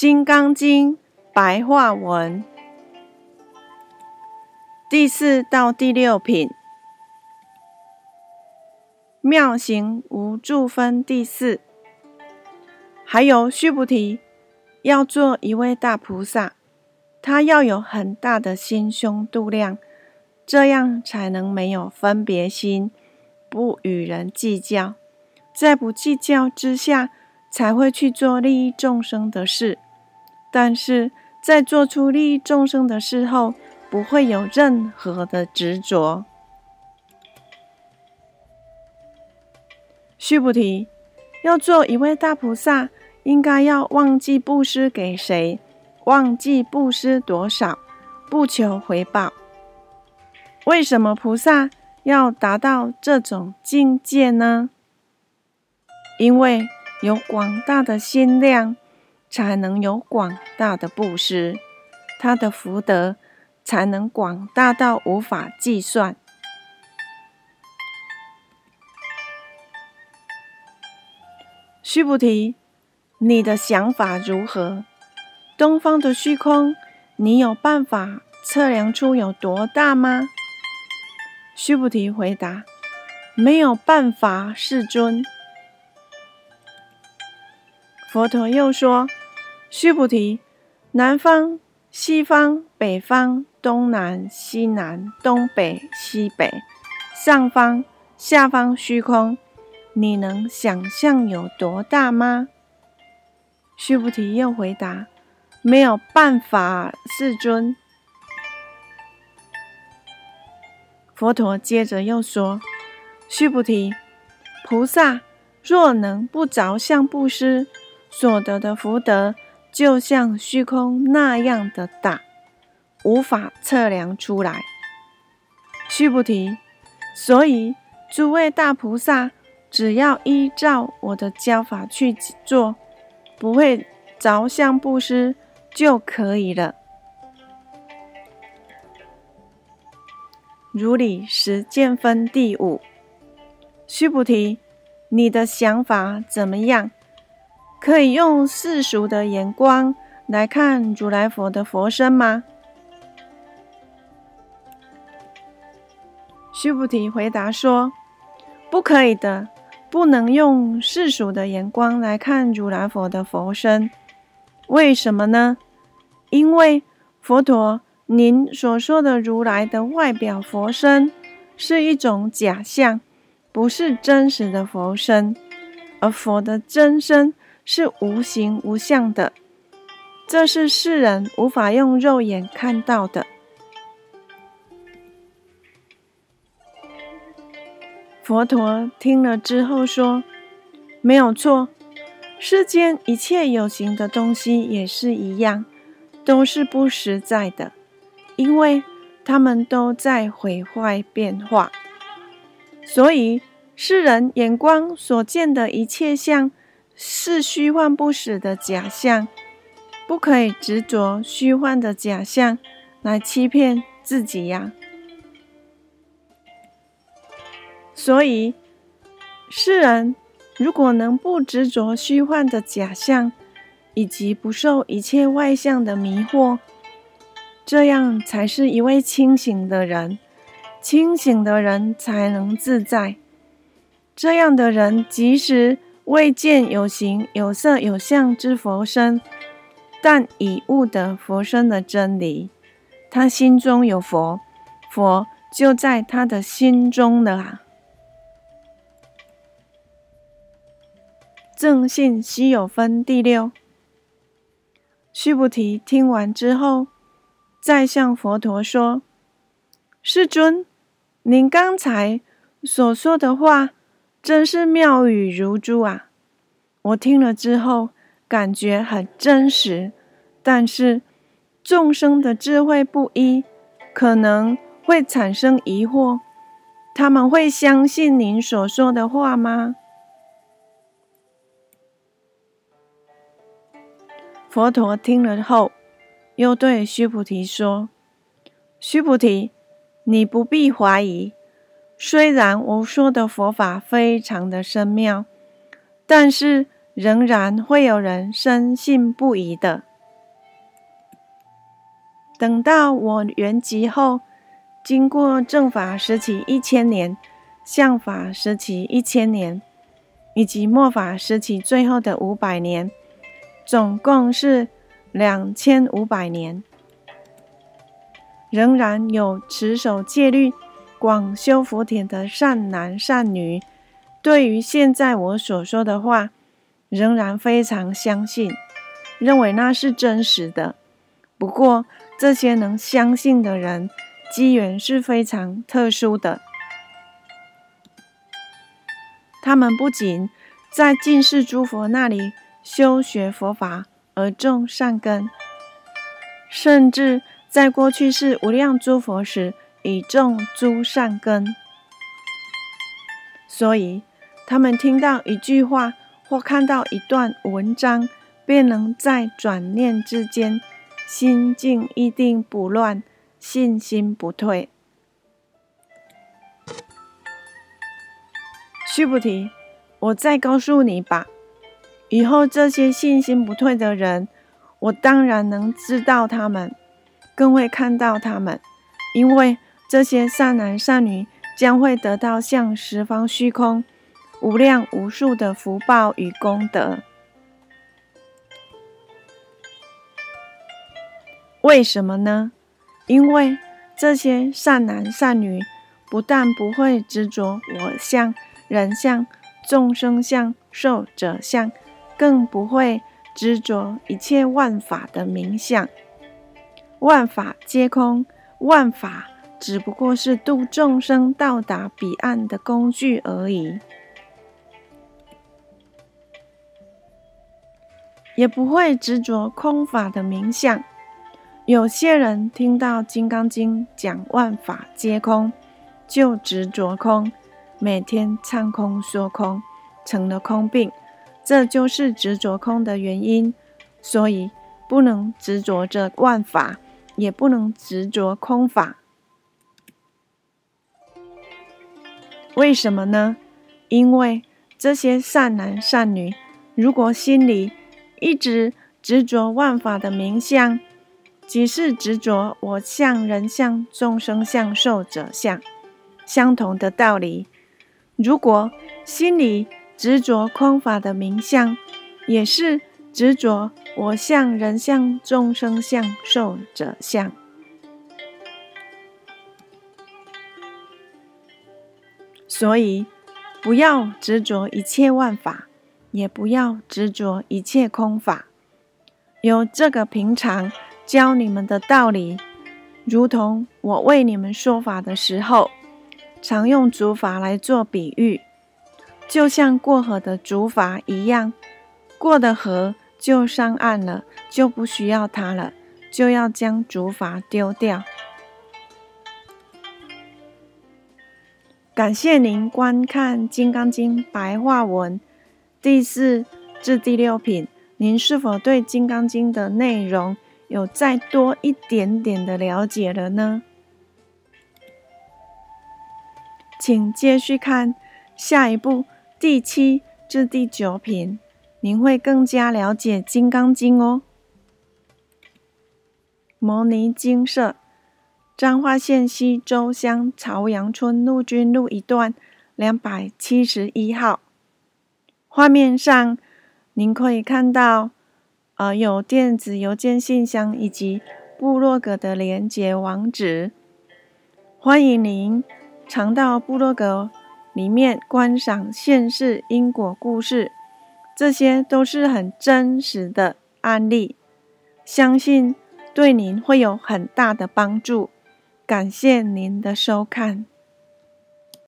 金刚经》白话文第四到第六品，妙行无住分第四。还有须菩提，要做一位大菩萨，他要有很大的心胸度量，这样才能没有分别心，不与人计较，在不计较之下，才会去做利益众生的事。但是在做出利益众生的事后，不会有任何的执着。须菩提，要做一位大菩萨，应该要忘记布施给谁，忘记布施多少，不求回报。为什么菩萨要达到这种境界呢？因为有广大的心量。才能有广大的布施，他的福德才能广大到无法计算。须菩提，你的想法如何？东方的虚空，你有办法测量出有多大吗？须菩提回答：没有办法，世尊。佛陀又说。须菩提，南方、西方、北方、东南、西南、东北、西北、上方、下方虚空，你能想象有多大吗？须菩提又回答：“没有办法，世尊。”佛陀接着又说：“须菩提，菩萨若能不着相布施，所得的福德。”就像虚空那样的大，无法测量出来。须菩提，所以诸位大菩萨，只要依照我的教法去做，不会着相布施就可以了。如理实践分第五，须菩提，你的想法怎么样？可以用世俗的眼光来看如来佛的佛身吗？须菩提回答说：“不可以的，不能用世俗的眼光来看如来佛的佛身。为什么呢？因为佛陀您所说的如来的外表佛身是一种假象，不是真实的佛身，而佛的真身。”是无形无相的，这是世人无法用肉眼看到的。佛陀听了之后说：“没有错，世间一切有形的东西也是一样，都是不实在的，因为他们都在毁坏变化。所以世人眼光所见的一切相。”是虚幻不实的假象，不可以执着虚幻的假象来欺骗自己呀。所以，世人如果能不执着虚幻的假象，以及不受一切外相的迷惑，这样才是一位清醒的人。清醒的人才能自在。这样的人，即使。未见有形有色有相之佛身，但已悟得佛身的真理。他心中有佛，佛就在他的心中了。正信稀有分第六。须菩提听完之后，再向佛陀说：“世尊，您刚才所说的话。”真是妙语如珠啊！我听了之后感觉很真实，但是众生的智慧不一，可能会产生疑惑。他们会相信您所说的话吗？佛陀听了后，又对须菩提说：“须菩提，你不必怀疑。”虽然我说的佛法非常的深妙，但是仍然会有人深信不疑的。等到我圆寂后，经过正法时期一千年，相法时期一千年，以及末法时期最后的五百年，总共是两千五百年，仍然有持守戒律、广修福田的善男善女，对于现在我所说的话，仍然非常相信，认为那是真实的。不过，这些能相信的人，机缘是非常特殊的。他们不仅在近世诸佛那里修学佛法而种善根，甚至在过去世无量诸佛时以种诸善根。所以，他们听到一句话或看到一段文章，便能在转念之间。心境一定不乱，信心不退。须菩提，我再告诉你吧，以后这些信心不退的人，我当然能知道他们，更会看到他们，因为这些善男善女将会得到向十方虚空无量无数的福报与功德。为什么呢？因为这些善男善女不但不会执着我相、人相、众生相、寿者相，更不会执着一切万法的名相。万法皆空，万法只不过是度众生到达彼岸的工具而已，也不会执着空法的冥想。有些人听到《金刚经》讲万法皆空，就执着空，每天唱空说空，成了空病。这就是执着空的原因。所以不能执着着万法，也不能执着空法。为什么呢？因为这些善男善女，如果心里一直执着万法的名相，即是执着我相、人相、众生相、寿者相，相同的道理。如果心里执着空法的名相，也是执着我相、人相、众生相、寿者相。所以，不要执着一切万法，也不要执着一切空法，有这个平常。教你们的道理，如同我为你们说法的时候，常用竹筏来做比喻，就像过河的竹筏一样，过的河就上岸了，就不需要它了，就要将竹筏丢掉。感谢您观看《金刚经》白话文第四至第六品，您是否对《金刚经》的内容？有再多一点点的了解了呢，请继续看下一步第七至第九品，您会更加了解《金刚经》哦。摩尼精舍，彰化县西周乡朝阳村陆军路一段两百七十一号。画面上，您可以看到。呃，有电子邮件信箱以及部落格的连接网址，欢迎您常到部落格里面观赏现世因果故事，这些都是很真实的案例，相信对您会有很大的帮助。感谢您的收看。